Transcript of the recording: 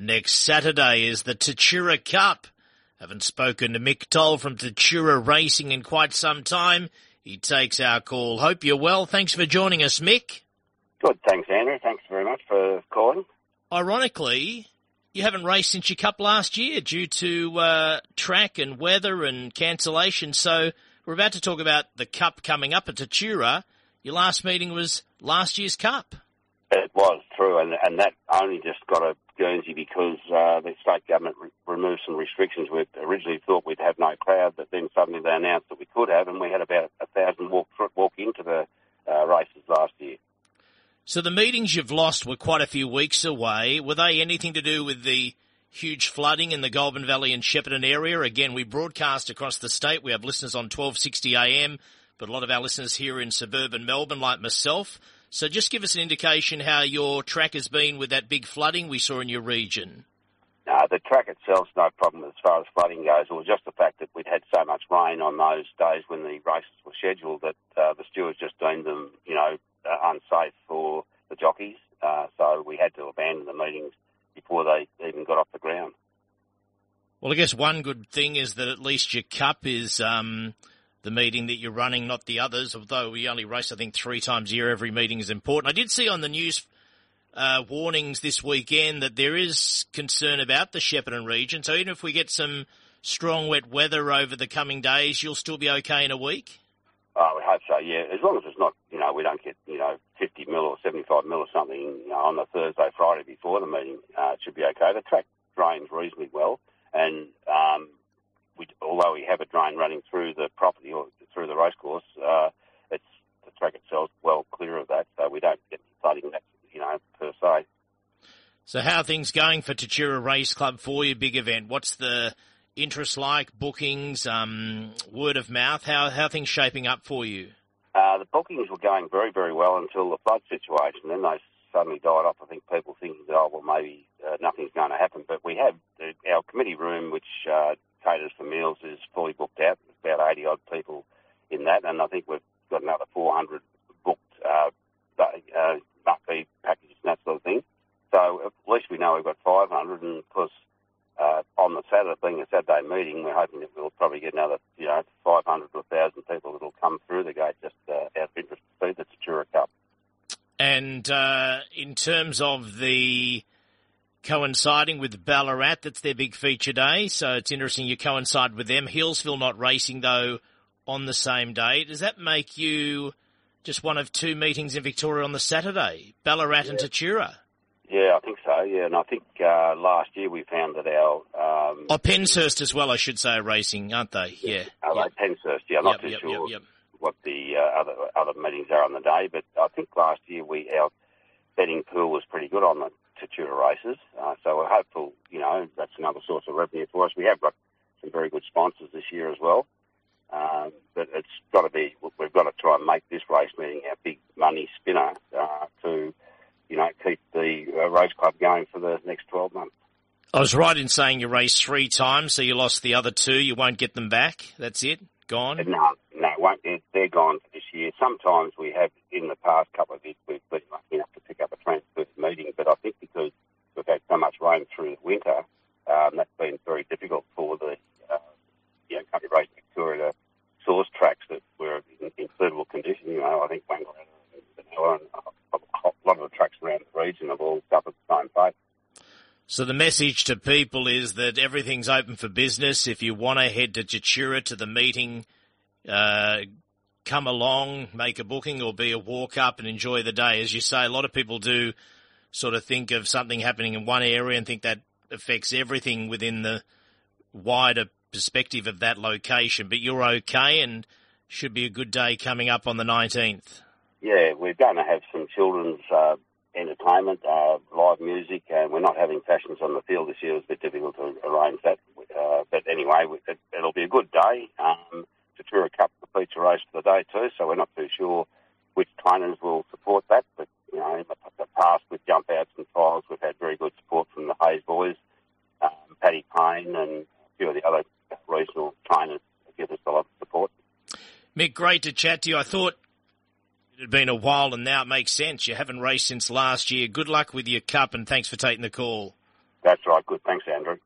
next Saturday is the Tatura Cup. Haven't spoken to Mick Toll from Tatura Racing in quite some time. He takes our call. Hope you're well. Thanks for joining us, Mick. Good, thanks, Andrew. Thanks very much for calling. Ironically, you haven't raced since your cup last year due to uh, track and weather and cancellation. So we're about to talk about the cup coming up at Tatura. Your last meeting was last year's cup. True, and and that only just got a Guernsey because uh, the state government re- removed some restrictions. We originally thought we'd have no crowd, but then suddenly they announced that we could have, and we had about a thousand walk walk into the uh, races last year. So the meetings you've lost were quite a few weeks away. Were they anything to do with the huge flooding in the Goulburn Valley and Shepparton area? Again, we broadcast across the state. We have listeners on 1260 AM, but a lot of our listeners here in suburban Melbourne, like myself. So just give us an indication how your track has been with that big flooding we saw in your region. No, the track itself's no problem as far as flooding goes. It was just the fact that we'd had so much rain on those days when the races were scheduled that uh, the stewards just deemed them, you know, uh, unsafe for the jockeys. Uh, so we had to abandon the meetings before they even got off the ground. Well, I guess one good thing is that at least your cup is um, the meeting that you're running, not the others. Although we only race, I think, three times a year. Every meeting is important. I did see on the news uh, warnings this weekend that there is concern about the Shepparton region. So even if we get some strong wet weather over the coming days, you'll still be okay in a week. Oh, we hope so. Yeah, as long as it's not, you know, we don't get, you know, 50 mil or 75 mil or something you know, on the Thursday, Friday before the meeting. Uh, it should be okay. The track drains reasonably well, and um, we, although we have a drain running through the property or through the racecourse, uh, it's the track itself well clear of that, so we don't get flooding that, you know, per se. So how are things going for Tatura Race Club for your big event? What's the interest like, bookings, um, word of mouth? How how are things shaping up for you? Uh, the bookings were going very, very well until the flood situation. Then they suddenly died off. I think people thinking that, oh, well, maybe uh, nothing's going to happen. But we have uh, our committee room, which uh, caters for meals, is fully booked out. There's about 80 odd people in that. And I think we've got another 400 100 plus uh, on the Saturday, being a Saturday meeting, we're hoping that we'll probably get another, you know, 500 to 1,000 people that'll come through the gate just uh, out of interest to see the Tatura Cup. And uh, in terms of the coinciding with Ballarat, that's their big feature day, so it's interesting you coincide with them. Hillsville not racing, though, on the same day. Does that make you just one of two meetings in Victoria on the Saturday, Ballarat yeah. and Tatura? Yeah, and I think uh, last year we found that our um, oh Penshurst as well, I should say, are racing, aren't they? Yeah, yeah. yep. Penshurst. Yeah, I'm not yep, too yep, sure what the uh, other other meetings are on the day, but I think last year we our betting pool was pretty good on the Tatura races, uh, so we're hopeful. You know, that's another source of revenue for us. We have got some very good sponsors this year as well. Um, but it's got to be, we've got to try and make this race meeting our big money spinner uh, to you know, keep the uh, race club going for the next 12 months. I was right in saying you raced three times, so you lost the other two. You won't get them back. That's it? Gone? No, no, won't. They're gone for this year. Sometimes we have, in the past couple of years, we've been lucky enough to pick up a transfer meeting, but I think because we've had so much rain through the winter, um, that's been very difficult for the, uh, you know, country race Victoria to source tracks that were in, in suitable condition. You know, I think Wangaratta and Benalla and a lot of the trucks around the region have all suffered the same fate. So the message to people is that everything's open for business. If you want to head to Tatura to the meeting, uh, come along, make a booking, or be a walk up and enjoy the day. As you say, a lot of people do sort of think of something happening in one area and think that affects everything within the wider perspective of that location. But you're okay and should be a good day coming up on the 19th yeah, we're going to have some children's uh, entertainment, uh, live music, and we're not having fashions on the field this year. It's a bit difficult to arrange that. Uh, but anyway, it, will be a good day. Um, Tatura Cup, the feature race for the day too, so we're not too sure which trainers will support that. But, you know, in the past with jump outs and trials, we've had very good support from the Hayes boys, um, Paddy Payne, and a few of the other regional trainers give us a lot of support. Mick, great to chat to you. I thought it had been a while and now it makes sense. You haven't raced since last year. Good luck with your cup and thanks for taking the call. That's right. Good. Thanks, Andrew.